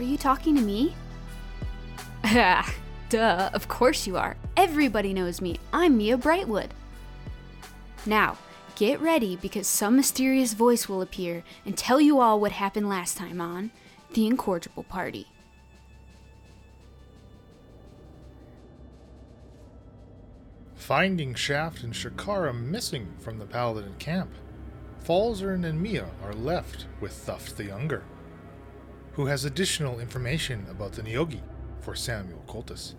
Are you talking to me? Ah, duh, of course you are. Everybody knows me. I'm Mia Brightwood. Now, get ready because some mysterious voice will appear and tell you all what happened last time on The Incorrigible Party. Finding Shaft and Shakara missing from the Paladin camp, Falzaren and Mia are left with Thuft the Younger, who has additional information about the Nyogi for Samuel Coltis.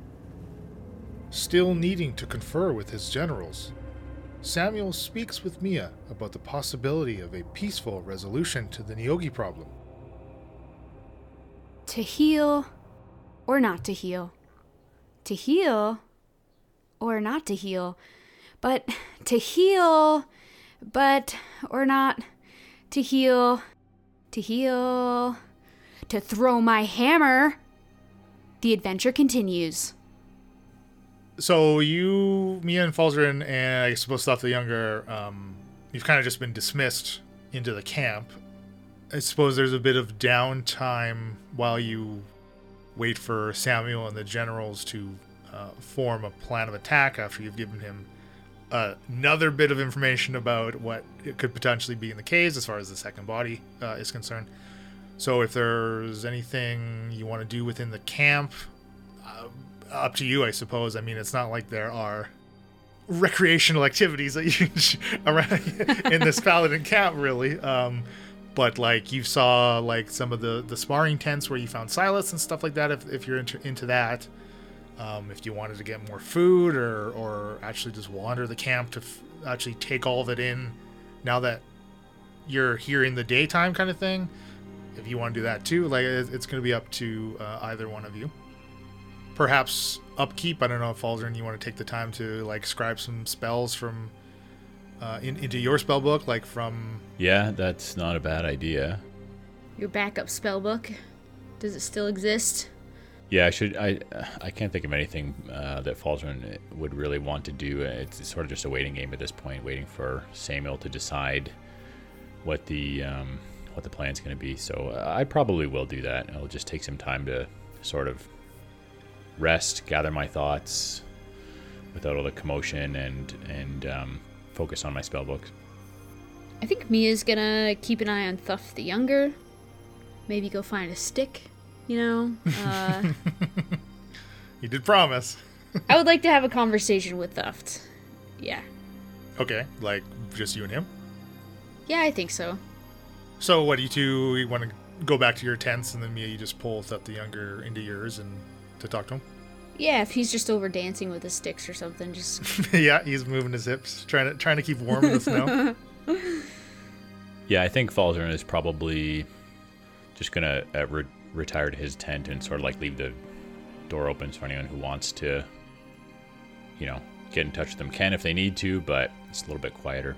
Still needing to confer with his generals, Samuel speaks with Mia about the possibility of a peaceful resolution to the Nyogi problem. To heal or not to heal. To heal or not to heal. But to heal, but or not to heal. To heal. To throw my hammer. The adventure continues. So you, Mia and Falzaren, and I suppose Thuft the Younger, um, you've kind of just been dismissed into the camp. I suppose there's a bit of downtime while you wait for Samuel and the generals to uh, form a plan of attack after you've given him uh, another bit of information about what could potentially be in the caves as far as the second body uh, is concerned. So if there's anything you want to do within the camp, uh, up to you, I suppose. I mean, it's not like there are recreational activities that you around in this paladin camp, really. Um, but like you saw like some of the the sparring tents where you found Silas and stuff like that. If, if you're into, into that, um, if you wanted to get more food or or actually just wander the camp to f- actually take all of it in, now that you're here in the daytime kind of thing. If you want to do that too, like it's going to be up to uh, either one of you. Perhaps upkeep. I don't know if Falzaren, you want to take the time to like scribe some spells from uh, in, into your spell book, like from Yeah, that's not a bad idea. Your backup spell book. Does it still exist? Yeah, I should. I I can't think of anything uh, that Falzaren would really want to do. It's sort of just a waiting game at this point, waiting for Samuel to decide what the um, what the plan's going to be. So uh, I probably will do that. It'll just take some time to sort of rest, gather my thoughts without all the commotion, and and um, focus on my spell books. I think Mia's gonna keep an eye on Thuff the Younger. Maybe go find a stick, you know? Uh, you did promise. I would like to have a conversation with Thuft. Yeah. Okay, like just you and him. Yeah, I think so. So what do you two you want to go back to your tents and then Mia you just pull Thuft the Younger into yours and to talk to him? Yeah, if he's just over dancing with his sticks or something, just yeah, he's moving his hips, trying to trying to keep warm in the snow. Yeah, I think Falzaren is probably just gonna uh, re- retire to his tent and sort of like leave the door open so anyone who wants to, you know, get in touch with them can if they need to, but it's a little bit quieter.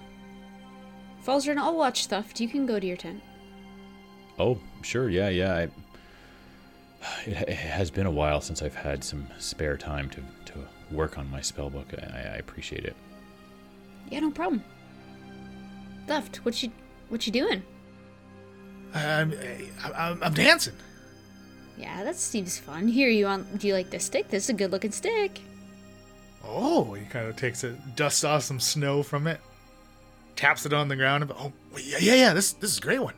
Falzaren, I'll watch Thuft. You can go to your tent. Oh, sure, yeah, yeah. I, it, it has been a while since I've had some spare time to, to work on my spell book. I, I appreciate it. Yeah, no problem. Thuft, what you what you doing? I'm, I'm I'm dancing. Yeah, that seems fun. Here, you on? Do you like this stick? This is a good looking stick. Oh, he kind of takes it, dusts off some snow from it, taps it on the ground. And, oh, yeah, yeah, yeah. This this is a great one.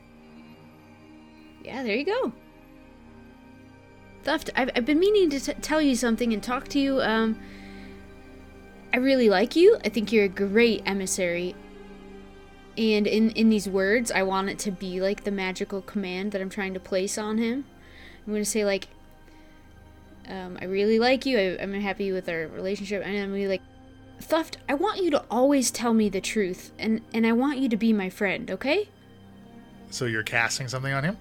Yeah, there you go. Thuft, I've, I've been meaning to t- tell you something and talk to you. Um, I really like you. I think you're a great emissary. And in, in these words, I want it to be like the magical command that I'm trying to place on him. I'm going to say, like, um, I really like you. I, I'm happy with our relationship. And I'm going to be like, Thuft, I want you to always tell me the truth. And, and I want you to be my friend, okay? So you're casting something on him?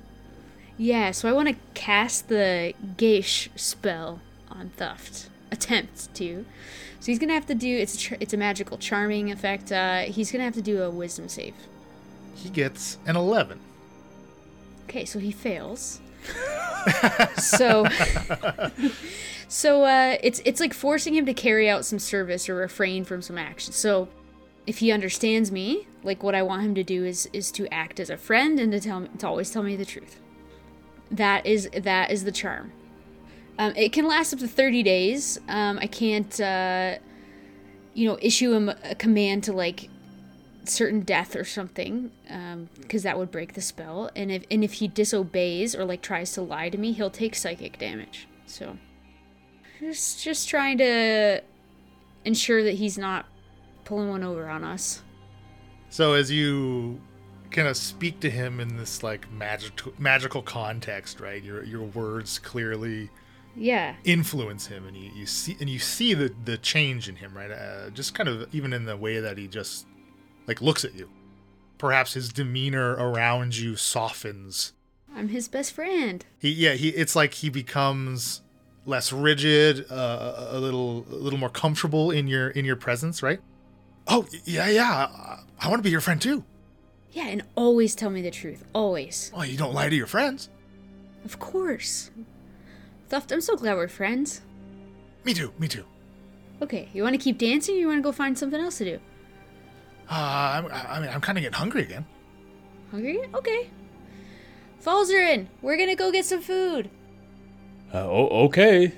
Yeah, so I want to cast the Geas spell on Thuft. Attempt to. So he's gonna have to do it's a tr- it's a magical charming effect. Uh, he's gonna have to do a Wisdom save. He gets an eleven. Okay, so he fails. so, so uh, it's it's like forcing him to carry out some service or refrain from some action. So, if he understands me, like what I want him to do is is to act as a friend and to tell to always tell me the truth. That is that is the charm. Um, it can last up to 30 days. Um, I can't, uh, you know, issue him a command to like certain death or something, because that would break the spell. And if and if he disobeys or like tries to lie to me, he'll take psychic damage. So, just just trying to ensure that he's not pulling one over on us. So as you kind of speak to him in this like magical magical context, right? Your your words clearly Yeah. influence him, and you, you see and you see the the change in him, right? Uh, just kind of even in the way that he just like looks at you. Perhaps his demeanor around you softens. I'm his best friend. He yeah he it's like he becomes less rigid, uh, a little a little more comfortable in your in your presence, right? Oh yeah yeah, I, want to be your friend too. Yeah, and always tell me the truth. Always. Oh, you don't lie to your friends. Of course. Thuft, I'm so glad we're friends. Me too. Me too. Okay, you want to keep dancing or you want to go find something else to do? Uh, I'm, I mean, I'm kind of getting hungry again. Hungry? Okay. Falzaren. We're gonna go get some food. Uh, o- okay.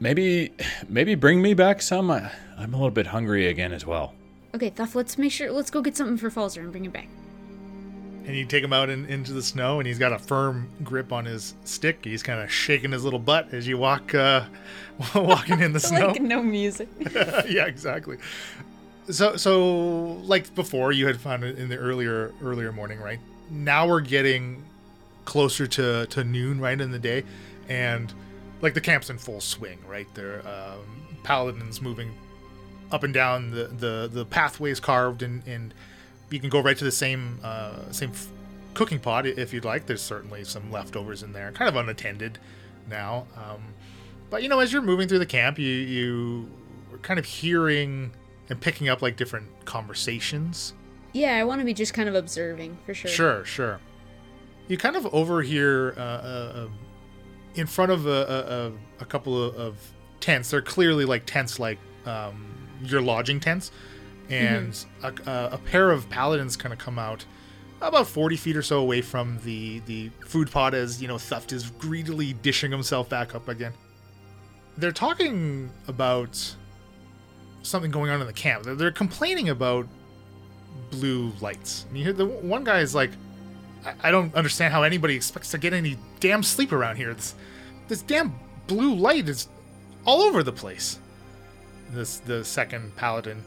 Maybe, maybe bring me back some. I, I'm a little bit hungry again as well. Okay, Thuff, let's make sure. Let's go get something for Falzer and bring it back. And you take him out in, into the snow, and he's got a firm grip on his stick. He's kind of shaking his little butt as you walk, uh, walking in the snow. like no music. yeah, exactly. So, so like before, you had found it in the earlier earlier morning, right? Now we're getting closer to to noon, right in the day, and like the camp's in full swing, right? There, um, paladins moving up and down the the the pathways carved, and and you can go right to the same uh, same f- cooking pot if you'd like. There's certainly some leftovers in there, kind of unattended now. Um, but you know, as you're moving through the camp, you you are kind of hearing and picking up like different conversations. yeah, I want to be just kind of observing for sure. Sure, sure. You kind of overhear uh, uh, uh, in front of a, a, a couple of, of tents. They're clearly like tents, like um, your lodging tents, and a, a, a pair of paladins kind of come out about 40 feet or so away from the the food pot as you know Thuft is greedily dishing himself back up again. They're talking about something going on in the camp. They're, they're complaining about blue lights. And you hear the one guy is like I, don't understand how anybody expects to get any damn sleep around here. This this damn blue light is all over the place. This the second paladin.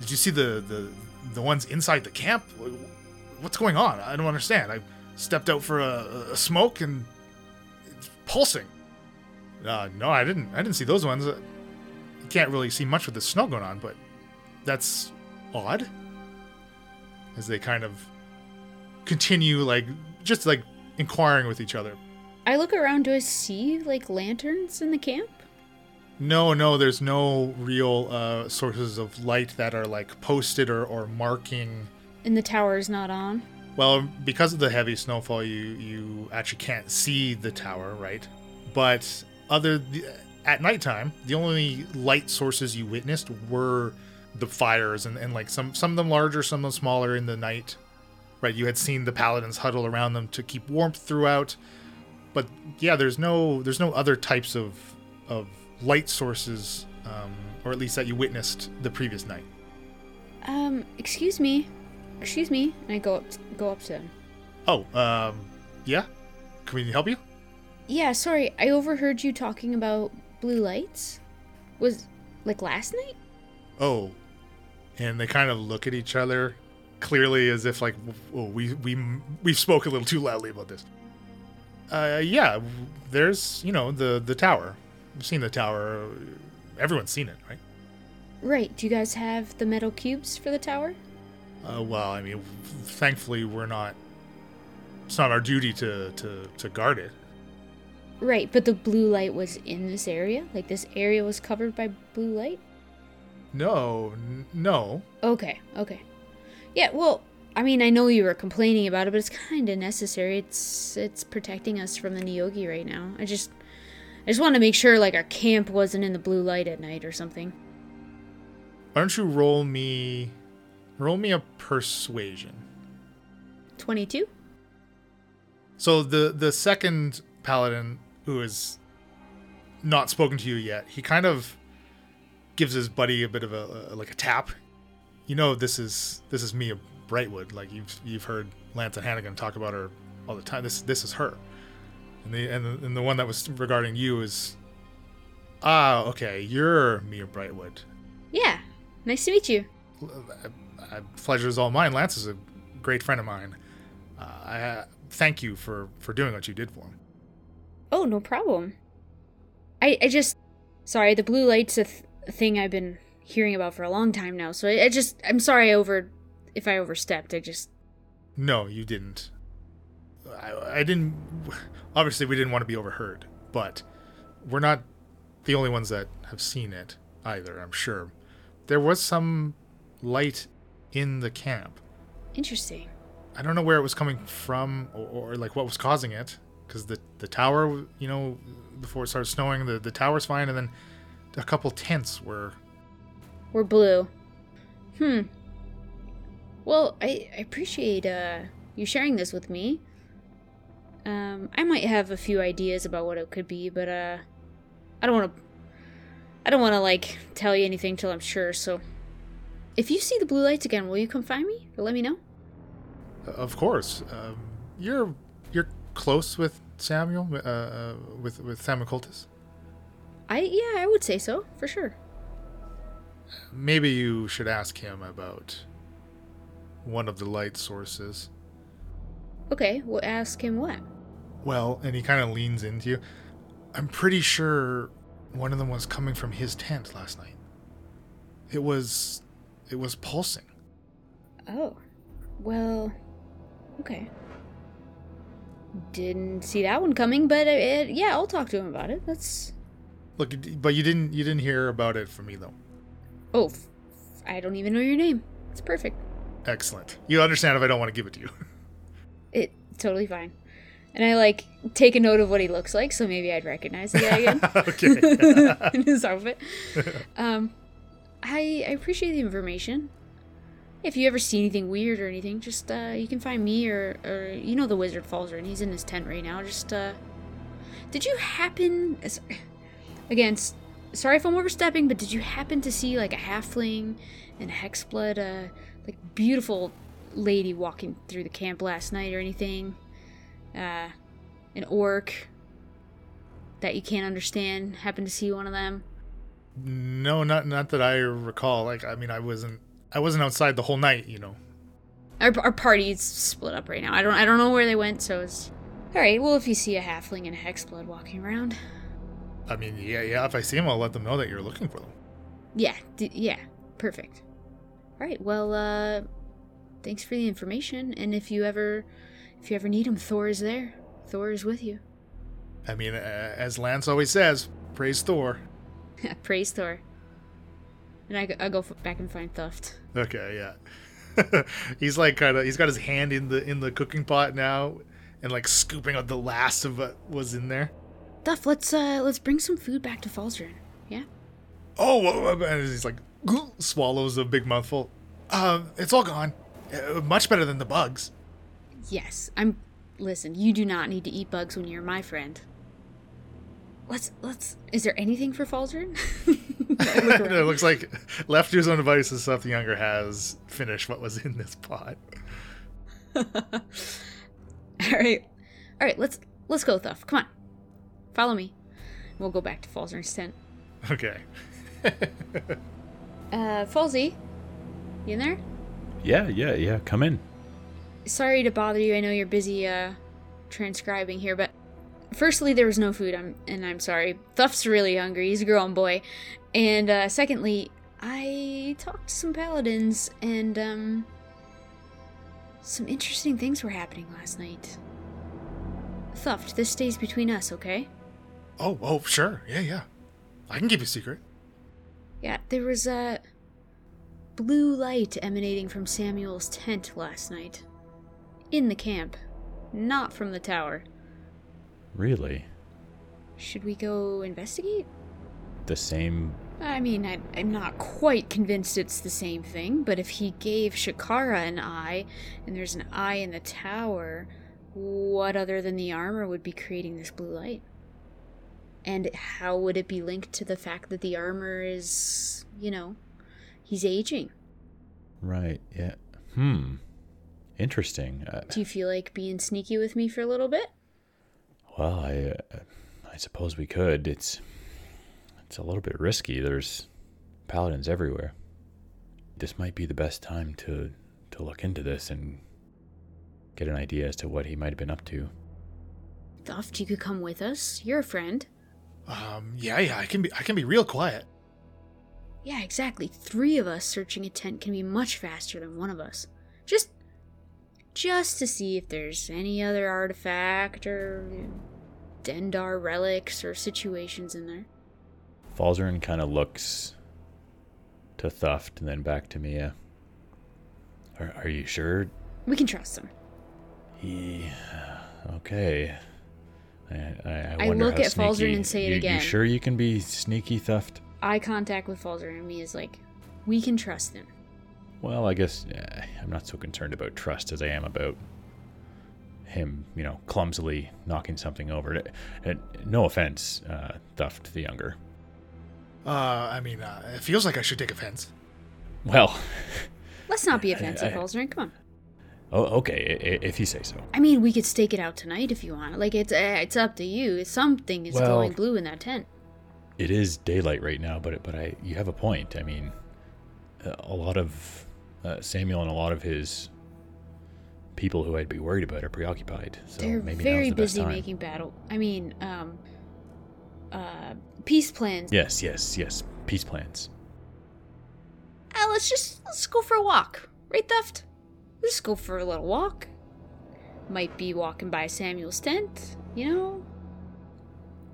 Did you see the the the ones inside the camp? What's going on? I don't understand. I stepped out for a, a smoke and it's pulsing. Uh, no i didn't i didn't see those ones. Uh, you can't really see much with the snow going on but that's odd. As they kind of continue like just like inquiring with each other I look around. Do I see like lanterns in the camp? No, no, there's no real uh, sources of light that are like posted or, or marking. And the tower is not on. Well, because of the heavy snowfall, you you actually can't see the tower, right? But other th- at nighttime, the only light sources you witnessed were the fires and, and like some some of them larger, some of them smaller in the night. Right, you had seen the paladins huddle around them to keep warmth throughout. But yeah, there's no there's no other types of of light sources, um, or at least that you witnessed the previous night. Um, excuse me, excuse me. And I go up, go up to him. Oh, um, yeah. Can we help you? Yeah, sorry. I overheard you talking about blue lights. Was like last night? Oh, and they kind of look at each other, clearly as if like, oh, we we we've spoke a little too loudly about this. Uh, yeah, there's you know the the tower. We've seen the tower. Everyone's seen it, right? Right. Do you guys have the metal cubes for the tower? Uh, well, I mean, thankfully we're not. It's not our duty to to to guard it. Right, but the blue light was in this area? Like this area was covered by blue light? No, n- no. Okay, okay. Yeah, well, I mean, I know you were complaining about it, but it's kind of necessary. It's it's protecting us from the Nyogi right now. I just I just want to make sure like our camp wasn't in the blue light at night or something. Why don't you roll me, roll me a persuasion? 22? So the the second paladin who is not spoken to you yet, he kind of gives his buddy a bit of a, a like a tap. You know, this is this is Mia Brightwood. Like you've you've heard Lance and Hannigan talk about her all the time. This this is her. And the and the, and the one that was regarding you is ah okay, you're Mia Brightwood. Yeah, nice to meet you. I, I, pleasure is all mine. Lance is a great friend of mine. Uh, I thank you for for doing what you did for him. Oh, no problem. I I just sorry. The blue light's a th- thing I've been hearing about for a long time now. So I, I just I'm sorry I over if I overstepped. I just No, you didn't. I, I didn't. Obviously, we didn't want to be overheard, but we're not the only ones that have seen it either. I'm sure there was some light in the camp. interesting. I don't know where it was coming from or, or like what was causing it, because the the tower, you know, before it started snowing, the the tower's fine, and then a couple tents were. We're blue. Hmm. Well, I, I appreciate uh, you sharing this with me. Um, I might have a few ideas about what it could be, but uh, I don't want to. I don't want to like tell you anything till I'm sure. So, if you see the blue lights again, will you come find me or let me know? Of course, um, you're you're close with Samuel, uh, uh, with with Samuel Cultus. I yeah, I would say so for sure. Maybe you should ask him about one of the light sources. Okay, we'll ask him what. Well, and he kind of leans into you. I'm pretty sure one of them was coming from his tent last night. It was it was pulsing. Oh, well, okay. Didn't see that one coming, but uh, uh, yeah, I'll talk to him about it. That's Look, but you didn't you didn't hear about it from me though. Oh, I don't even know your name. It's perfect. Excellent. You understand if I don't want to give it to you. It totally fine. And I like take a note of what he looks like, so maybe I'd recognize the guy again okay. in his outfit. Um, I I appreciate the information. If you ever see anything weird or anything, just uh, you can find me or or you know the wizard falls Falzer, he's in his tent right now. Just uh, did you happen? Again, sorry if I'm overstepping, but did you happen to see like a halfling and a hexblood, uh, like beautiful lady walking through the camp last night or anything? Uh, an orc that you can't understand. Happen to see one of them? no, not not that I recall. Like I mean, I wasn't I wasn't outside the whole night. You know. Our, our party's split up right now. I don't I don't know where they went, so it's all right. Well, if you see a halfling and a hexblood walking around, I mean, yeah, yeah. If I see them, I'll let them know that you're looking for them. yeah, d- yeah, perfect. All right. Well, uh, thanks for the information. And if you ever, if you ever need him, Thor is there. Thor is with you. I mean, uh, as Lance always says, praise Thor. Praise Thor. And I, go- I go f- back and find Thuft. Okay, yeah. he's like kind of he's got his hand in the in the cooking pot now, and like scooping out the last of what was in there. Thuft, let's uh let's bring some food back to Falzaren. Yeah. Oh, and he's like swallows a big mouthful. Um, it's all gone. Uh, much better than the bugs. Yes, I'm. Listen, you do not need to eat bugs when you're my friend. Let's let's. Is there anything for Falzaren? I look it looks like left to his own devices, Thuft the younger has finished what was in this pot. all right, all right. Let's let's go, Thuff. Come on, follow me. We'll go back to Falzaren's tent. Okay. Uh, Falsey, you in there? Yeah, yeah, yeah. Come in. Sorry to bother you. I know you're busy uh transcribing here, but firstly, there was no food. I'm and I'm sorry. Thuff's really hungry. He's a grown boy, and uh, secondly, I talked to some paladins, and um, some interesting things were happening last night. Thuft, this stays between us, okay? Oh, oh, sure. Yeah, yeah. I can keep a secret. Yeah, there was a blue light emanating from Samuel's tent last night. In the camp, not from the tower. Really? Should we go investigate? The same. I mean, I, I'm not quite convinced it's the same thing, but if he gave Shakara an eye, and there's an eye in the tower, what other than the armor would be creating this blue light? And how would it be linked to the fact that the armor is, you know, he's aging? Right. Yeah. Hmm. Interesting. Uh, Do you feel like being sneaky with me for a little bit? well, I uh, I suppose we could. It's it's a little bit risky. There's paladins everywhere. This might be the best time to to look into this and get an idea as to what he might have been up to. Thuft, you could come with us. You're a friend. Um, yeah, yeah, I can be, I can be real quiet. Yeah, exactly. Three of us searching a tent can be much faster than one of us. Just just to see if there's any other artifact or Dendar relics or situations in there. Falzaren kind of looks to Thuft and then back to Mia. Are, are you sure We can trust him. He. Okay. I, I, I wonder look at Falzaren sneaky- and say it you, again. You sure you can be sneaky Thuft? Eye contact with Falzer and me is like, we can trust them. Well, I guess uh, I'm not so concerned about trust as I am about him, you know, clumsily knocking something over. Uh, no offense, uh, Thuft the Younger. Uh, I mean, uh, it feels like I should take offense. Well, Let's not be offensive, I- Falzer. Come on. Oh, okay, if you say so. I mean, we could stake it out tonight if you want. Like it's uh, it's up to you. Something is Well- glowing blue in that tent. It is daylight right now, but but I you have a point. I mean, uh, a lot of uh, Samuel and a lot of his people who I'd be worried about are preoccupied. So They're very the busy making battle. I mean, um, uh, peace plans. Yes, yes, yes. Peace plans. Uh, let's just let's go for a walk, right, Thuft? Let's go for a little walk. Might be walking by Samuel's tent, you know.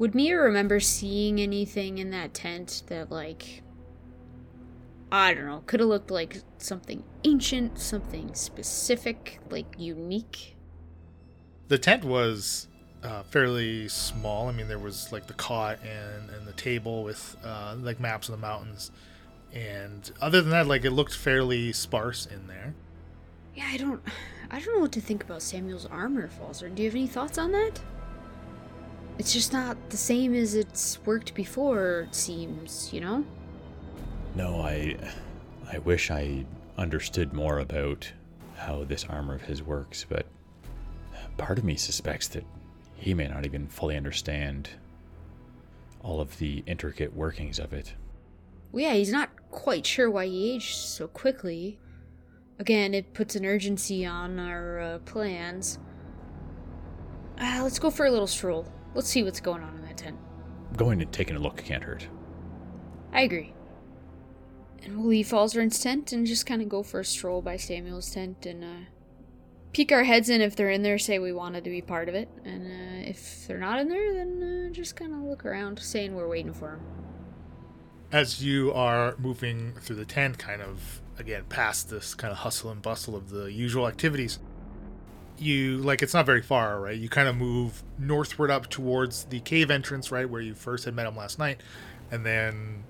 Would Mia remember seeing anything in that tent that, like, I don't know, could have looked like something ancient, something specific, like unique? The tent was uh, fairly small. I mean, there was like the cot and, and the table with uh, like maps of the mountains. And other than that, like it looked fairly sparse in there. Yeah, I don't, I don't know what to think about Samuel's armor, Falzer. Do you have any thoughts on that? It's just not the same as it's worked before. It seems, you know. No, I I wish I understood more about how this armor of his works, but part of me suspects that he may not even fully understand all of the intricate workings of it. Well, yeah, he's not quite sure why he aged so quickly. Again, it puts an urgency on our uh, plans. Uh, let's go for a little stroll. Let's see what's going on in that tent. Going and taking a look can't hurt. I agree. And we'll leave Falzaren's tent and just kind of go for a stroll by Samuel's tent and uh, peek our heads in if they're in there, say we wanted to be part of it. And uh, if they're not in there, then uh, just kind of look around, saying we're waiting for them. As you are moving through the tent, kind of again past this kind of hustle and bustle of the usual activities, you like it's not very far, right? You kind of move northward up towards the cave entrance, right, where you first had met him last night, and then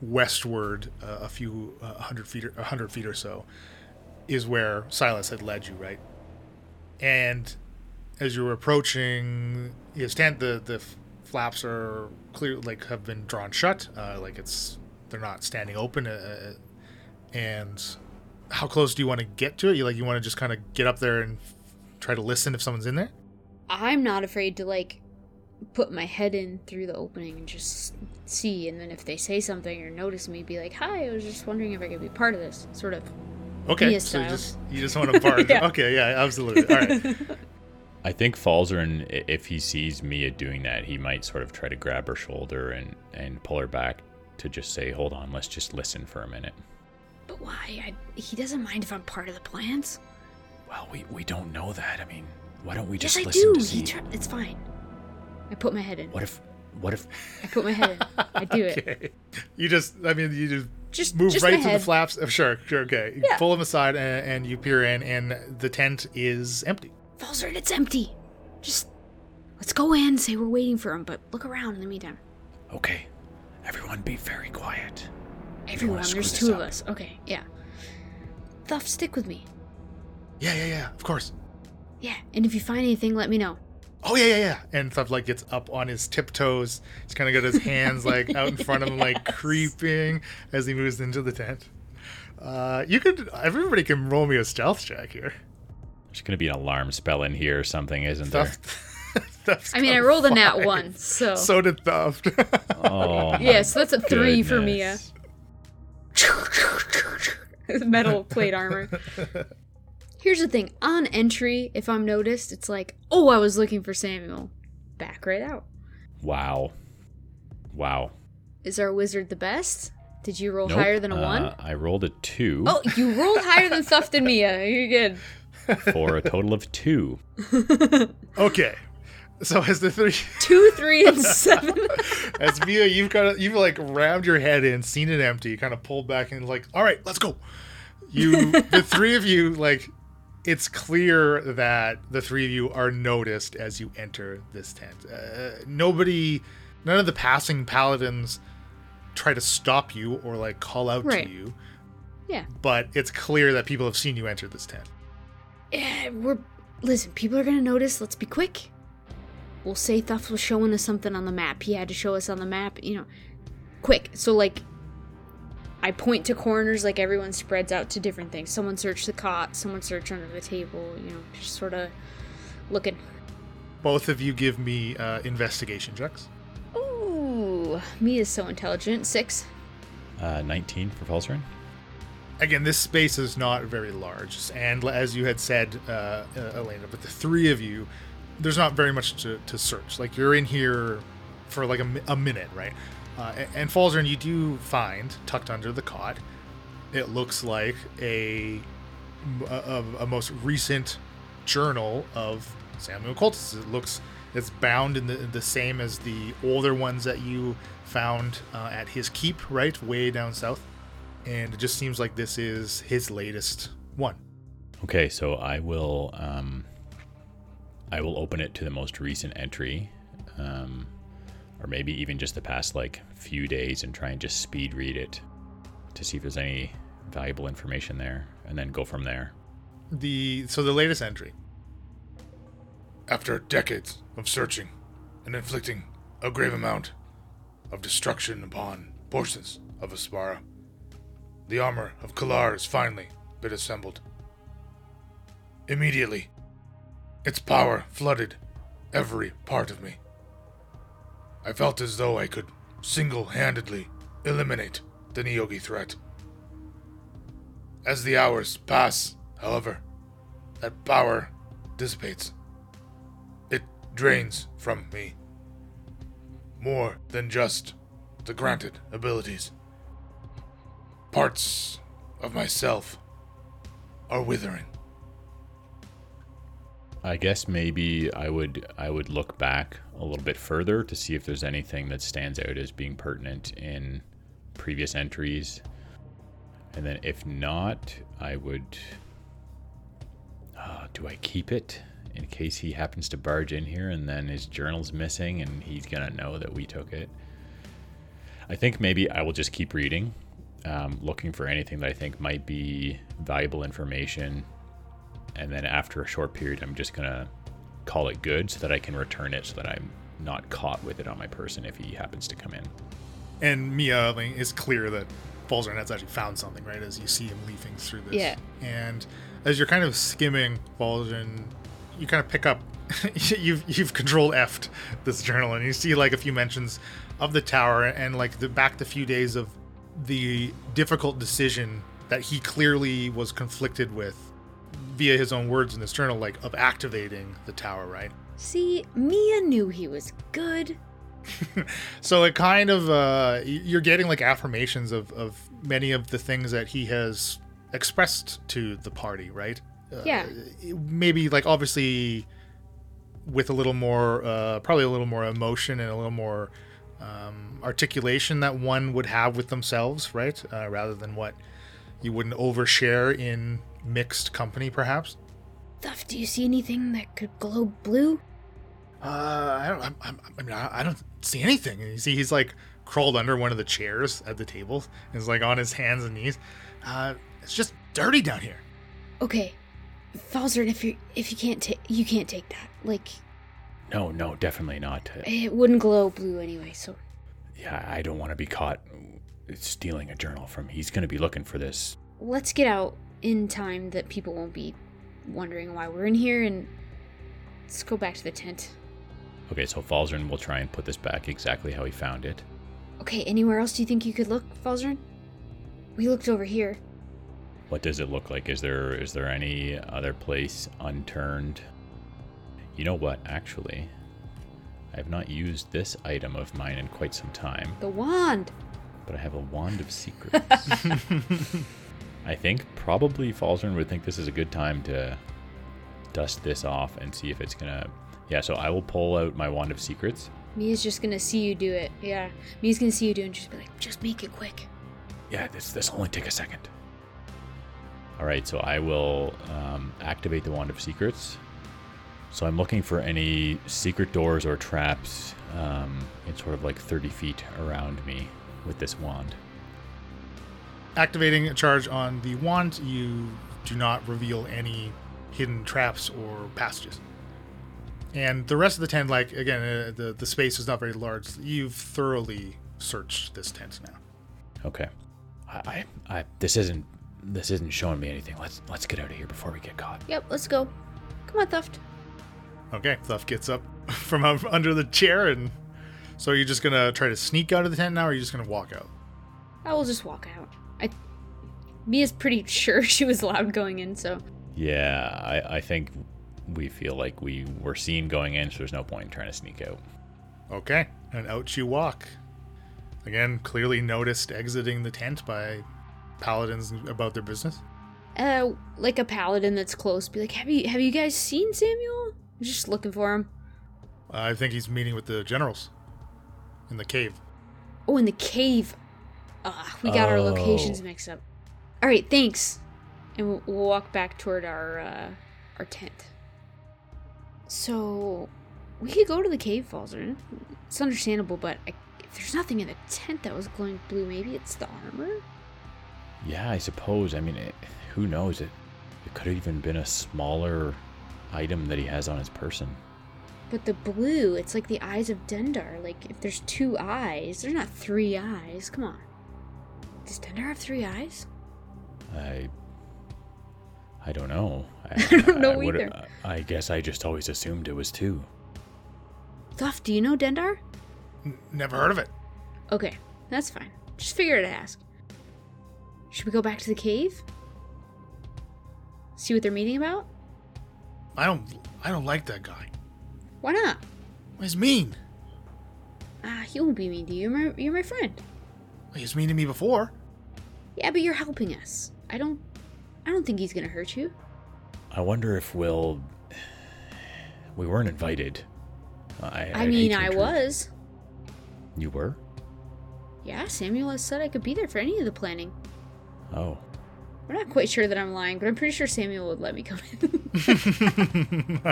westward uh, a few uh, hundred feet, or, a hundred feet or so, is where Silas had led you, right? And as you were approaching his tent, the the flaps are clear, like have been drawn shut, uh, like it's they're not standing open. And how close do you want to get to it? You like you want to just kind of get up there and f- try to listen if someone's in there? I'm not afraid to like put my head in through the opening and just see and then if they say something or notice me be like hi i was just wondering if i could be part of this sort of Okay, so you just you just want to barge. Yeah. Okay, yeah, absolutely. All right. I think Falzaren, if he sees Mia doing that, he might sort of try to grab her shoulder and, and pull her back to just say, hold on, let's just listen for a minute. But why I, he doesn't mind if i'm part of the plans Well, we, we don't know that. I mean, why don't we yes just i listen do to see? he tr- it's fine i put my head in what if, what if, i put my head in i do it You just, I mean, you just just move just right through the flaps. Oh, sure, sure, okay. You Yeah. pull them aside and, and you peer in, and the tent is empty. Falzer, it's empty just let's go in say we're waiting for him but look around in the meantime okay, everyone be very quiet. Everyone screw there's this two of up. us okay yeah Thuff, stick with me Yeah, yeah, yeah. Of course. Yeah, and if you find anything, let me know. Oh yeah, yeah, yeah. And stuff like gets up on his tiptoes. He's kind of got his hands like out in front of him, like creeping as he moves into the tent. Uh, you could. Everybody can roll me a stealth check here. There's going to be an alarm spell in here or something, isn't there? Thuft. I mean, I got rolled a nat one, so. So did Thuft. Oh, my yeah, so that's a three for Mia. Goodness. Metal plate armor. Here's the thing on entry, if I'm noticed, it's like, oh, I was looking for Samuel. Back right out. Wow. Wow. Is our wizard the best? Did you roll Nope. higher than a Uh, one? I rolled a two Oh, you rolled higher than Thuft and Mia. You're good. for a total of two. okay. So as the three, Two, three, and seven. as Mia, you've kind of you've like rammed your head in, seen it empty, kind of pulled back and like, all right, let's go. You, the three of you, like, it's clear that the three of you are noticed as you enter this tent. Uh, nobody, none of the passing paladins try to stop you or like call out Right. to you, yeah. but it's clear that people have seen you enter this tent. Yeah, we're listen. People are gonna notice. Let's be quick. We'll say Thuff was showing us something on the map. He had to show us on the map. You know, quick. So like, I point to corners. Like everyone spreads out to different things. Someone search the cot. Someone search under the table. You know, just sort of looking. Both of you give me uh, investigation checks. Ooh, me is so intelligent. Six. Uh, 19 for Falzaren. again, this space is not very large, and as you had said, uh, uh, Elena, but the three of you, there's not very much to, to search. Like you're in here for like a, a minute, right? Uh, a- and Falzaren, you do find tucked under the cot. It looks like a a, a most recent journal of Samuel Coltis. It looks it's bound in the the same as the older ones that you found uh, at his keep, right, way down south and it just seems like this is his latest one. Okay, so I will um, I will open it to the most recent entry, um, or maybe even just the past like few days, and try and just speed read it to see if there's any valuable information there, and then go from there. The so the latest entry. After decades of searching and inflicting a grave amount of destruction upon portions of Aspara, the armor of Kalar has finally been assembled. Immediately, its power flooded every part of me. I felt as though I could single handedly eliminate the Nyogi threat. As the hours pass, however, that power dissipates. It drains from me. More than just the granted abilities. Parts of myself are withering. I guess maybe I would I would look back a little bit further to see if there's anything that stands out as being pertinent in previous entries. And then if not, I would uh, do I keep it in case he happens to barge in here and then his journal's missing and he's to know that we took it. I think maybe I will just keep reading, um, looking for anything that I think might be valuable information and then after a short period i'm just going to call it good so that i can return it so that i'm not caught with it on my person if he happens to come in And Mia like, is clear that Falzaren has actually found something, right? As you see him leafing through this. Yeah. And as you're kind of skimming Falzaren, you kind of pick up. you've you've control F'd this journal, and you see like a few mentions of the tower and like the back the few days of the difficult decision that he clearly was conflicted with via his own words in this journal, like of activating the tower, right? See, Mia knew he was good. So it kind of uh, you're getting like affirmations of, of many of the things that he has expressed to the party, right? Uh, Yeah. Maybe like obviously with a little more, uh, probably a little more emotion and a little more um, articulation that one would have with themselves, right? Uh, rather than what you wouldn't overshare in mixed company, perhaps. Thuff, do you see anything that could glow blue? Uh, I don't. I'm, I'm, I mean, I, I don't see anything. And you see, he's like crawled under one of the chairs at the table. And is like on his hands and knees. Uh, it's just dirty down here. Okay, Falzaren, if you if you can't take you can't take that. Like No, no, definitely not. It wouldn't glow blue anyway. So Yeah, I don't want to be caught stealing a journal from. He's going to be looking for this. let's get out in time that people won't be wondering why we're in here, and let's go back to the tent. Okay, so Falzaren will try and put this back exactly how he found it. Okay, anywhere else do you think you could look, Falzaren? We looked over here. What does it look like? Is there is there any other place unturned? You know what? Actually, I have not used this item of mine in quite some time, The wand. but I have a wand of secrets. I think probably Falzaren would think this is a good time to dust this off and see if it's gonna. Yeah, so I will pull out my wand of secrets. Mia's just gonna see you do it. Yeah, Mia's gonna see you do it and just be like, just make it quick. Yeah, this this will only take a second. All right, so I will um, activate the wand of secrets. So I'm looking for any secret doors or traps um, in sort of like 30 feet around me with this wand. Activating a charge on the wand, you do not reveal any hidden traps or passages. And the rest of the tent, like again, uh, the the space is not very large. You've thoroughly searched this tent now. Okay, I, I, I this isn't this isn't showing me anything. Let's let's get out of here before we get caught. Yep, let's go. Come on, Thuft. Okay, Thuff gets up from under the chair, and so you're just gonna try to sneak out of the tent now, or are you just gonna walk out? I will just walk out. I. Mia's pretty sure she was allowed going in, so. Yeah, I, I think we feel like we were seen going in, so there's no point in trying to sneak out. Okay, and out you walk. Again, clearly noticed exiting the tent by paladins about their business. Uh, like a paladin that's close, be like, "Have you have you guys seen Samuel?" I'm just looking for him. I think he's meeting with the generals in the cave. Oh, in the cave. Ah, we got our locations Oh. mixed up. All right, thanks. And we'll, we'll walk back toward our uh, our tent. So we could go to the cave, Falzer. It's understandable, but I, if there's nothing in the tent that was glowing blue, maybe it's the armor. Yeah, I suppose. I mean, it, who knows? It it could have even been a smaller item that he has on his person. But the blue, it's like the eyes of Dendar. Like if there's two eyes, there's not three eyes. Come on. Does Dendar have three eyes? I I don't know. I, don't know would- either. I guess I just always assumed it was two. Thuff, do you know Dendar? N- never heard of it. Okay, that's fine. Just figured I'd ask. Should we go back to the cave? See what they're meeting about? I don't. I don't like that guy. Why not? He's mean. Ah, he won't be mean to you. You're my, you're my friend. He's mean to me before. Yeah, but you're helping us. I don't. I don't think he's gonna hurt you. I wonder if we'll. We weren't invited. I, I I'd mean, I was. You were? Yeah, Samuel has said I could be there for any of the planning. Oh. We're not quite sure that I'm lying, but I'm pretty sure Samuel would let me come in.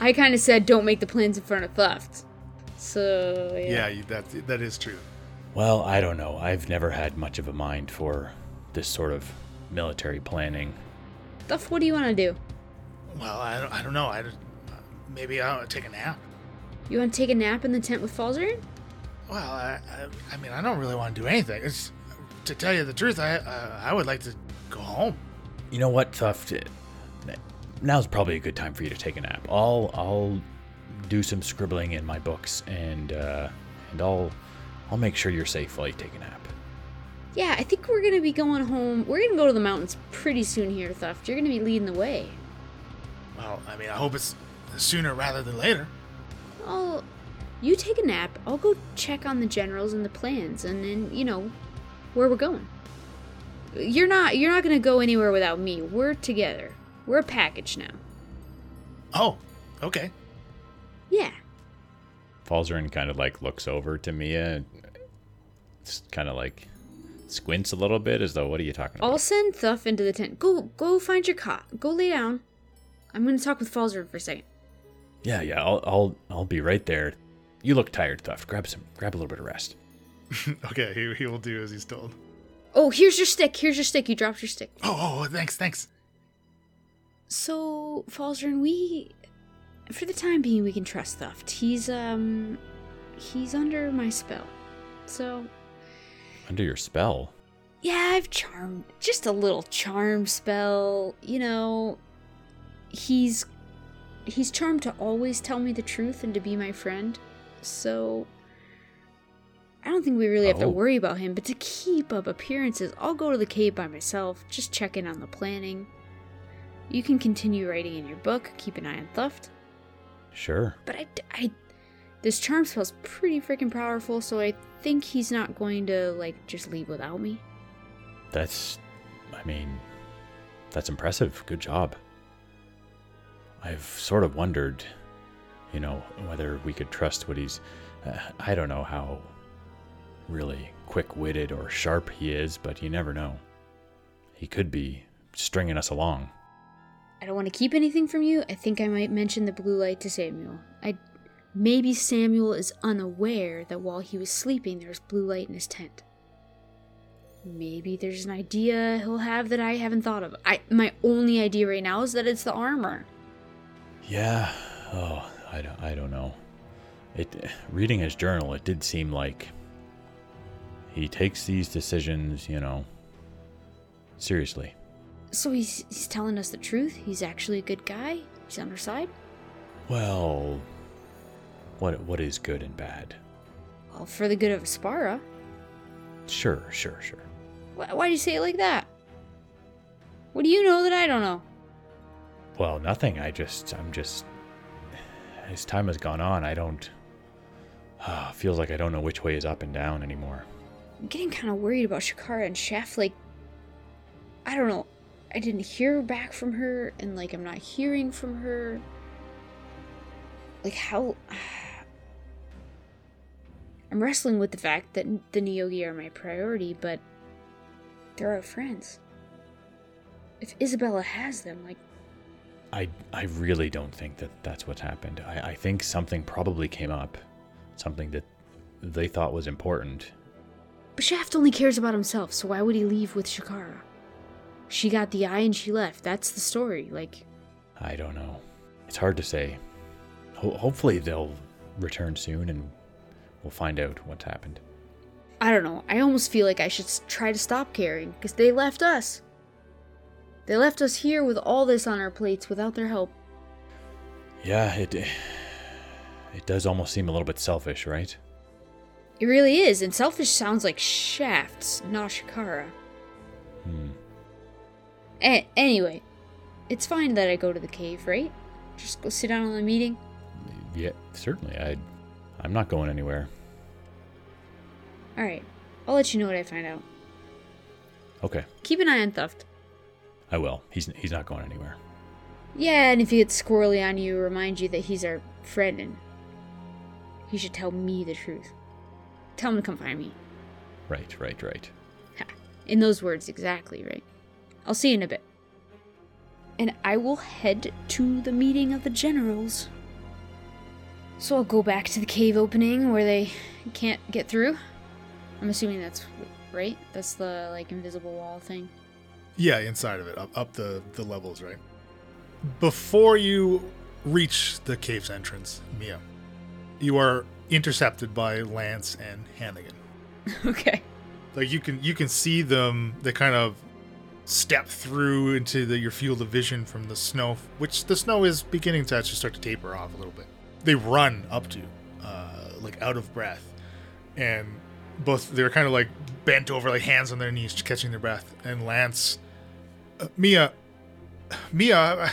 I kind of said, "Don't make the plans in front of Thuft." So yeah. Yeah, that that is true. Well, I don't know. I've never had much of a mind for this sort of military planning. Thuff, what do you want to do? Well, I don't, I don't know. I don't- maybe I'll take a nap. You want to take a nap in the tent with Falzer? Well, I, I, I mean, I don't really want to do anything. It's to tell you the truth. I uh, I would like to go home. You know what, Thuft? Now's probably a good time for you to take a nap. I'll I'll do some scribbling in my books and uh, and I'll I'll make sure you're safe while you take a nap. Yeah, I think we're gonna be going home. We're gonna go to the mountains pretty soon here, Thuft. You're gonna be leading the way. Well, I mean, I hope it's sooner rather than later. I'll. You take a nap. I'll go check on the generals and the plans, and then you know where we're going. You're not. You're not gonna go anywhere without me. We're together. We're a package now. Oh, okay. Yeah. Falzaren kind of like looks over to Mia, and it's kind of like squints a little bit as though, "What are you talking about?" I'll send Thuff into the tent. Go. Go find your cot. Go lay down. I'm gonna talk with Falzer for a second. Yeah, yeah, I'll I'll I'll be right there. You look tired, Thuft. Grab some, grab a little bit of rest. okay, he, he will do as he's told. Oh, here's your stick. Here's your stick. You dropped your stick. Oh, oh, oh thanks, thanks. So, Falzaren, we for the time being we can trust Thuft. He's um he's under my spell. So Under your spell. yeah, I've charmed just a little charm spell, you know. He's he's charmed to always tell me the truth and to be my friend. So I don't think we really have to Oh. worry about him, but to keep up appearances, I'll go to the cave by myself, just check in on the planning. You can continue writing in your book, keep an eye on Thuft. Sure. But I, I, this charm spell's pretty freaking powerful, so I think he's not going to like just leave without me. That's, I mean, that's impressive. Good job. I've sort of wondered, you know, whether we could trust what he's. Uh, I don't know how really quick witted or sharp he is, but you never know. He could be stringing us along. I don't want to keep anything from you. I think I might mention the blue light to Samuel. I maybe Samuel is unaware that while he was sleeping there's blue light in his tent. Maybe there's an idea he'll have that I haven't thought of. I my only idea right now is that it's the armor. Yeah. Oh, I don't, I don't know. It reading his journal, it did seem like he takes these decisions, you know, seriously. So he's he's telling us the truth. He's actually a good guy. He's on our side. Well, what what is good and bad? Well, for the good of Aspara. Sure, sure, sure. Why, why do you say it like that? What do you know that I don't know? Well, nothing. I just I'm just as time has gone on, I don't uh, feels like I don't know which way is up and down anymore. I'm getting kind of worried about Shakara and Chef. Like, I don't know. I didn't hear back from her, and like, I'm not hearing from her. Like, how. I'm wrestling with the fact that the Neogi are my priority, but they're our friends. If Isabella has them, like, I I really don't think that that's what's happened. I, I think something probably came up, something that they thought was important. but Shaft only cares about himself, so why would he leave with Shakara? She got the eye and she left. That's the story. Like, I don't know. It's hard to say. Ho- hopefully they'll return soon and we'll find out what's happened. I don't know. I almost feel like I should try to stop caring because they left us. They left us here with all this on our plates without their help. Yeah, it it does almost seem a little bit selfish, right? It really is, and selfish sounds like shafts, not Shakara. Hmm. A- anyway, it's fine that I go to the cave, right? Just go sit down on the meeting. Yeah, certainly. I I'm not going anywhere. All right, I'll let you know what I find out. Okay, Keep an eye on Thuft. I will. He's he's not going anywhere. Yeah, and if he gets squirrely on you, remind you that he's our friend and he should tell me the truth. Tell him to come find me. Right, right, right. Ha, In those words, exactly, right? I'll see you in a bit. And I will head to the meeting of the generals. So I'll go back to the cave opening where they can't get through. I'm assuming that's right. That's the like invisible wall thing. Yeah, inside of it, up, up the, the levels, right? Before you reach the cave's entrance, Mia, you are intercepted by Lance and Hannigan. okay. Like you can you can see them. They kind of step through into the, your field of vision from the snow, which the snow is beginning to actually start to taper off a little bit. They run up to, you, uh, like out of breath, and both they're kind of like bent over, like hands on their knees, catching their breath. And Lance, uh, Mia, Mia,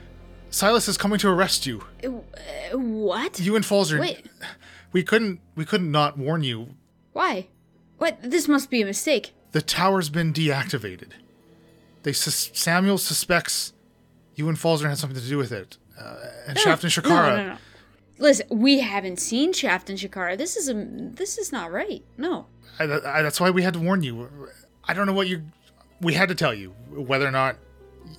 Silas is coming to arrest you. Uh, what? You and Falzer. Wait. We couldn't we couldn't not warn you. Why? What? This must be a mistake. The tower's been deactivated. They sus- Samuel suspects you and Falzer had something to do with it, uh, and Shaft and No, Shakara. no, no. Listen, we haven't seen Shaft and Shakara. This is a this is not right. No. I, I, that's why we had to warn you. I don't know what you. We had to tell you whether or not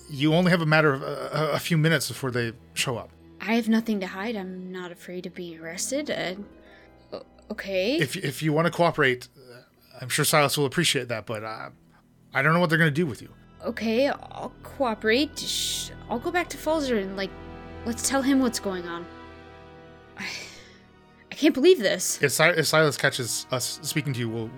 you only have a matter of a, a few minutes before they show up. I have nothing to hide. I'm not afraid of being arrested. Uh, okay. If if you want to cooperate, uh, I'm sure Silas will appreciate that. But uh, I don't know what they're going to do with you. Okay, I'll cooperate. Shh, I'll go back to Falzer and, like, let's tell him what's going on. I, I can't believe this. If, si- if Silas catches us speaking to you, we'll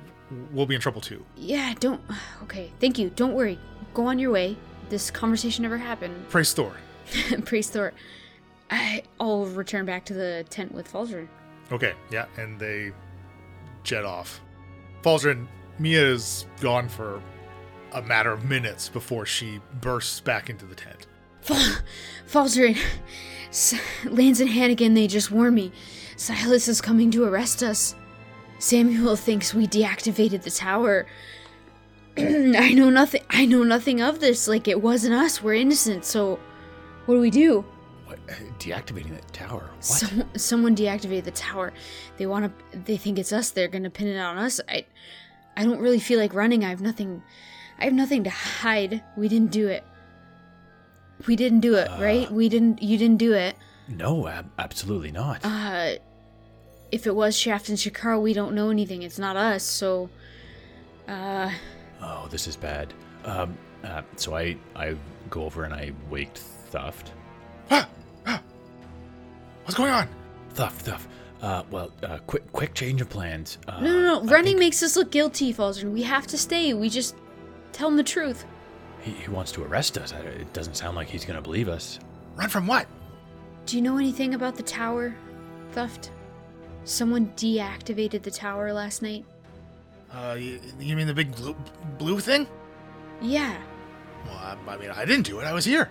we'll be in trouble too. Yeah, don't. Okay, thank you. Don't worry. Go on your way. This conversation never happened. Praise Thor. Praise Thor. I, I'll return back to the tent with Falzer. Okay, yeah, and they jet off. Falzaren, Mia is gone for a matter of minutes before she bursts back into the tent. Fall, Falzer and S- Lance and Hannigan, they just warned me. Silas is coming to arrest us. Samuel thinks we deactivated the tower. I know nothing. I know nothing of this. Like it wasn't us. We're innocent. So, what do we do? What? uh, Deactivating that tower? What? Some, someone deactivated the tower. They want to. They think it's us. They're gonna pin it on us. I, I don't really feel like running. I have nothing. I have nothing to hide. We didn't do it. We didn't do it, right? We didn't. You didn't do it. no, ab- absolutely not. Uh, if it was Shaft and Shakar, we don't know anything. It's not us. So, uh, oh, this is bad. Um, uh, so I I go over and I waked Thuft. Ah! Ah! What's going on? Thuft, Thuft. Uh, well, uh, quick quick change of plans. Uh, no, no, no. Running think makes us look guilty, Falzaren. We have to stay. We just tell him the truth. he, he wants to arrest us. It doesn't sound like he's gonna believe us. Run from what? Do you know anything about the tower, Thuft? Someone deactivated the tower last night. Uh, you, you mean the big blue, blue thing? Yeah, Well, I, I mean, I didn't do it. I was here.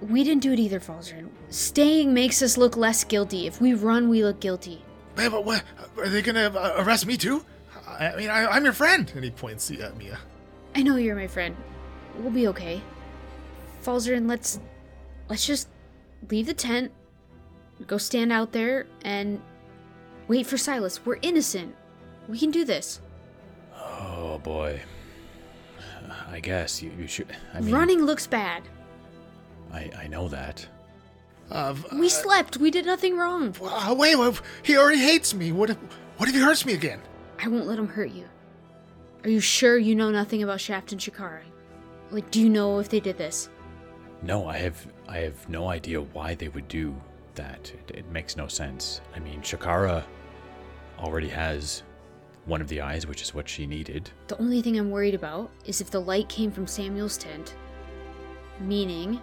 we didn't do it either, Falzaren. Staying makes us look less guilty. If we run, we look guilty. Hey, but what? Are they gonna uh, arrest me too? I, I mean, I, I'm your friend. And he points at Mia. I know you're my friend. We'll be okay. Falzaren, let's let's just leave the tent, go stand out there, and wait for Silas. We're innocent. We can do this. Oh boy. I guess you, you should. I mean, Running looks bad. I I know that. Uh, v- We slept. We did nothing wrong. uh, wait, wait, he already hates me. What if, what if he hurts me again? I won't let him hurt you. Are you sure you know nothing about Shaft and Shakara? Like, do you know if they did this? No, I have I have no idea why they would do that. It, it makes no sense. I mean, Shakara already has one of the eyes, which is what she needed. The only thing I'm worried about is if the light came from Samuel's tent, meaning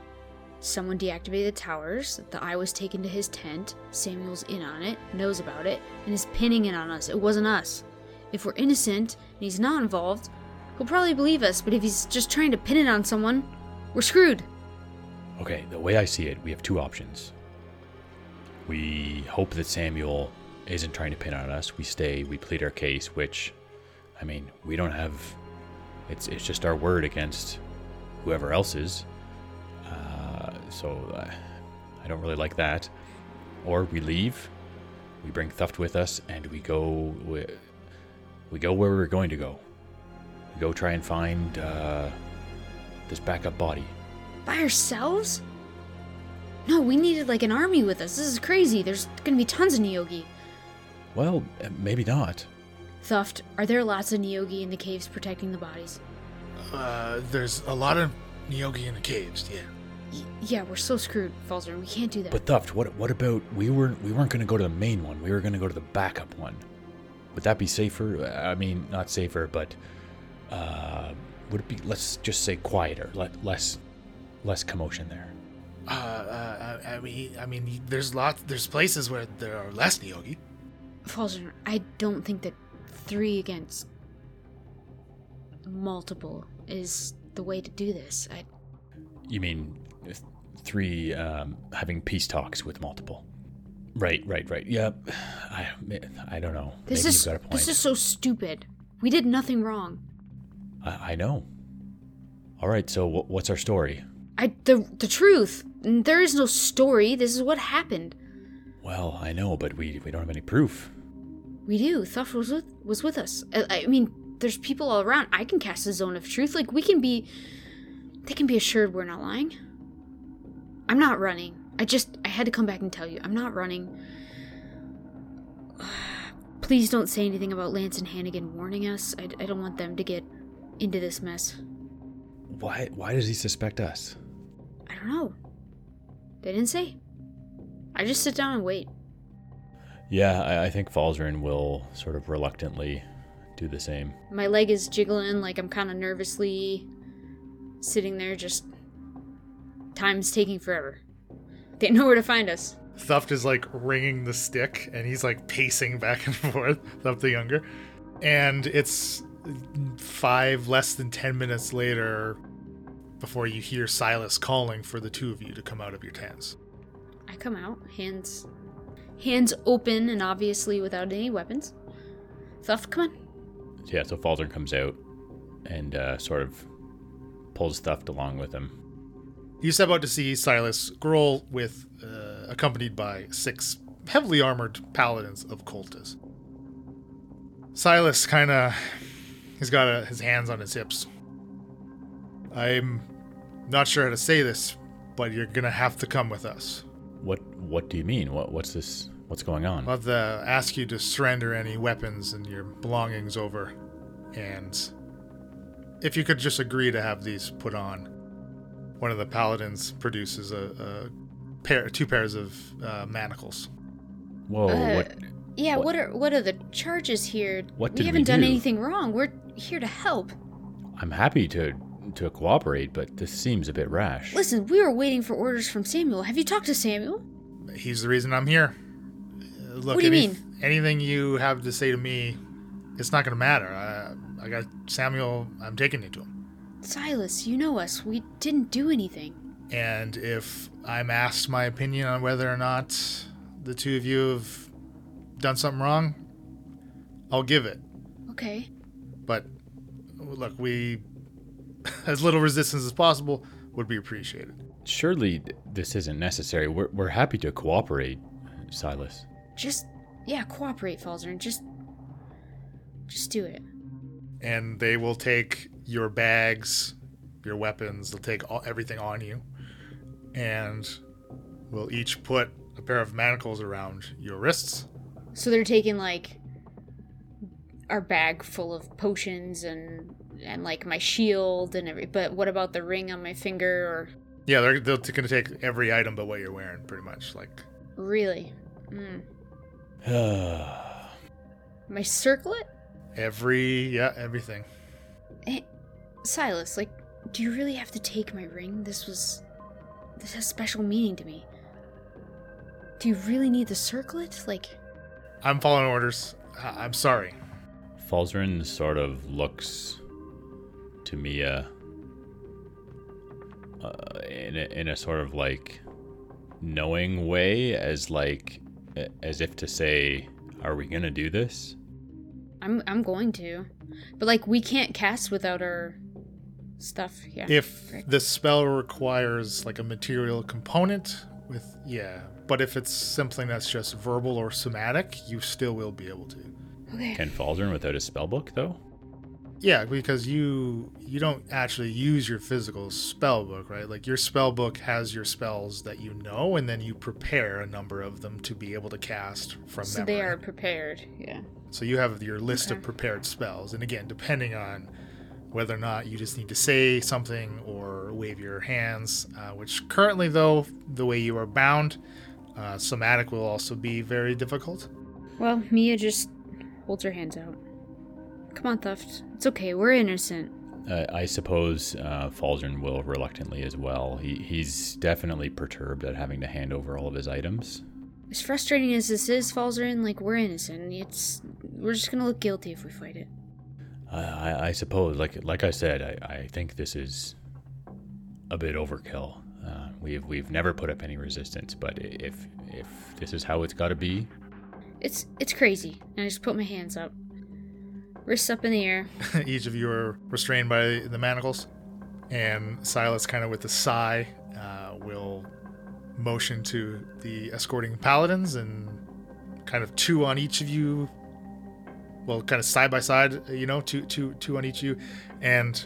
someone deactivated the towers, the eye was taken to his tent, Samuel's in on it, knows about it, and is pinning it on us. It wasn't us. If we're innocent and he's not involved, he'll probably believe us, but if he's just trying to pin it on someone, we're screwed. Okay, the way I see it, we have two options. We hope that Samuel isn't trying to pin on us. We stay, we plead our case, which, I mean, we don't have. It's it's just our word against whoever else's. Uh, so uh, I don't really like that. Or we leave, we bring Thuft with us, and we go. We, we go where we're going to go. We go try and find uh, this backup body. By ourselves? No, we needed like an army with us. This is crazy. There's gonna be tons of Neogi. Well, uh, maybe not. Thuft, are there lots of Neogi in the caves protecting the bodies? Uh, there's a lot of Neogi in the caves. Yeah. Y- yeah, we're so screwed, Falzer. We can't do that. But Thuft, what what about we weren't we weren't going to go to the main one. We were going to go to the backup one. Would that be safer? I mean, not safer, but uh, would it be? Let's just say quieter, let less less commotion there. Uh, uh, I I mean, I mean, there's lots. There's places where there are less Neogi. Falzer, I don't think that three against multiple is the way to do this. I, You mean th- three um, having peace talks with multiple? Right, right, right. Yeah, I I don't know. this Maybe is you've got a point. this is so stupid. We did nothing wrong. I, I know. All right, so wh- what's our story? I the the truth. There is no story. This is what happened. Well, I know, but we we don't have any proof. We do. Thuft was with was with us. I, I mean, there's people all around. I can cast a zone of truth. Like we can be. They can be assured we're not lying. I'm not running. I just I had to come back and tell you I'm not running. Please don't say anything about Lance and Hannigan warning us. I, I don't want them to get into this mess. Why? Why does he suspect us? I don't know. They didn't say. I just sit down and wait. Yeah, I, I think Falzaren will sort of reluctantly do the same. My leg is jiggling, like I'm kind of nervously sitting there, just. Time's taking forever. They know where to find us. Thuft is like ringing the stick and he's like pacing back and forth, Thuft the Younger. And it's five, less than 10 minutes later before you hear Silas calling for the two of you to come out of your tents. I come out, hands hands open and obviously without any weapons. Thuft, come on. Yeah, so Falzaren comes out and uh, sort of pulls Thuft along with him. You step out to see Silas Grohl with, uh, accompanied by six heavily armored paladins of Cultus. Silas kind of, he's got a, his hands on his hips. I'm not sure how to say this, but you're gonna have to come with us. What What do you mean? What What's this? What's going on? I'll have to ask you to surrender any weapons and your belongings over, and if you could just agree to have these put on. One of the paladins produces a, a pair, two pairs of uh, manacles. Whoa! Uh, what? Yeah, What- what, are what are the charges here? What we did we haven't done do? anything wrong. We're here to help. I'm happy to to cooperate, but this seems a bit rash. Listen, we were waiting for orders from Samuel. Have you talked to Samuel? He's the reason I'm here. Uh, Look, What do you any- mean? Anything you have to say to me, it's not going to matter. I, I got Samuel. I'm taking you to him. Silas, you know us. We didn't do anything. And if I'm asked my opinion on whether or not the two of you have done something wrong, I'll give it. Okay. But look, we, as little resistance as possible would be appreciated. Surely this isn't necessary. We're we're happy to cooperate, Silas. Just yeah, cooperate, Falzaren. Just just do it. And they will take your bags, your weapons, they'll take all, everything on you. And we'll each put a pair of manacles around your wrists. So they're taking like our bag full of potions and and like my shield and every but what about the ring on my finger or Yeah, they're, they're going to take every item but what you're wearing, pretty much. Like, really? Mm. My circlet? every, yeah, everything. Silas, like, do you really have to take my ring? This was. This has special meaning to me. Do you really need the circlet? Like, I'm following orders. I- I'm sorry. Falzaren sort of looks to Mia uh, in a, in a sort of like knowing way, as like as if to say, "Are we gonna do this?" I'm I'm going to, but like we can't cast without our stuff. Yeah. If correct. the spell requires like a material component with, yeah. But if it's something that's just verbal or somatic, you still will be able to. okay. Can Falzaren without a spell book though? Yeah, because you you don't actually use your physical spell book, right? Like your spell book has your spells that you know, and then you prepare a number of them to be able to cast from So memory. they are prepared. Yeah. So you have your list of prepared spells, and again, depending on whether or not you just need to say something or wave your hands, uh, which currently, though, the way you are bound, uh, somatic will also be very difficult. Well, Mia just holds her hands out. Come on, Thuft. It's okay. We're innocent. Uh, I suppose uh, Falzaren will reluctantly as well. He, he's definitely perturbed at having to hand over all of his items. As frustrating as this is, Falzaren, like we're innocent. It's we're just gonna look guilty if we fight it. I, I, I suppose, like like I said, I, I think this is a bit overkill. Uh, we've we've never put up any resistance, but if if this is how it's got to be, It's it's crazy. And I just put my hands up, wrists up in the air. Each of you are restrained by the manacles, and Silas, kind of with a sigh, uh, will motion to the escorting paladins and kind of two on each of you. Well, kind of side by side, you know, two, two, two on each you, and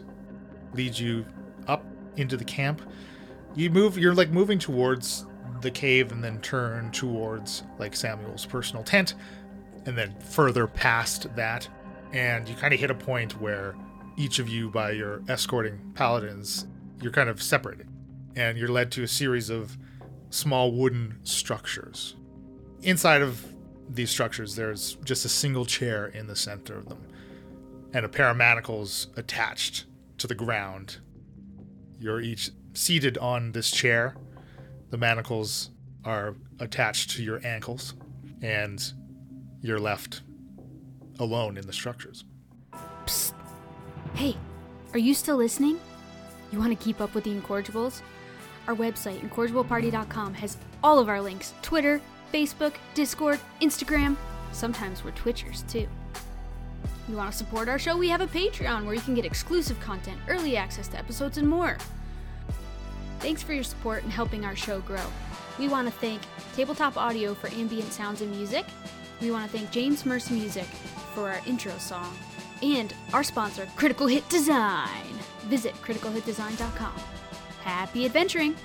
lead you up into the camp. You move. You're like moving towards the cave, and then turn towards like Samuel's personal tent, and then further past that, and you kind of hit a point where each of you by your escorting paladins, you're kind of separated, and you're led to a series of small wooden structures. Inside of these structures, there's just a single chair in the center of them, and a pair of manacles attached to the ground. You're each seated on this chair. The manacles are attached to your ankles, and you're left alone in the structures. Psst. Hey, are you still listening? You want to keep up with the Incorrigibles? Our website, incorrigibleparty.com, has all of our links Twitter, Facebook, Discord, Instagram. Sometimes we're Twitchers too. You want to support our show? We have a Patreon where you can get exclusive content, early access to episodes, and more. Thanks for your support and helping our show grow. We want to thank Tabletop Audio for ambient sounds and music. We want to thank James Merce Music for our intro song. And our sponsor, Critical Hit Design. Visit criticalhitdesign.com. Happy adventuring!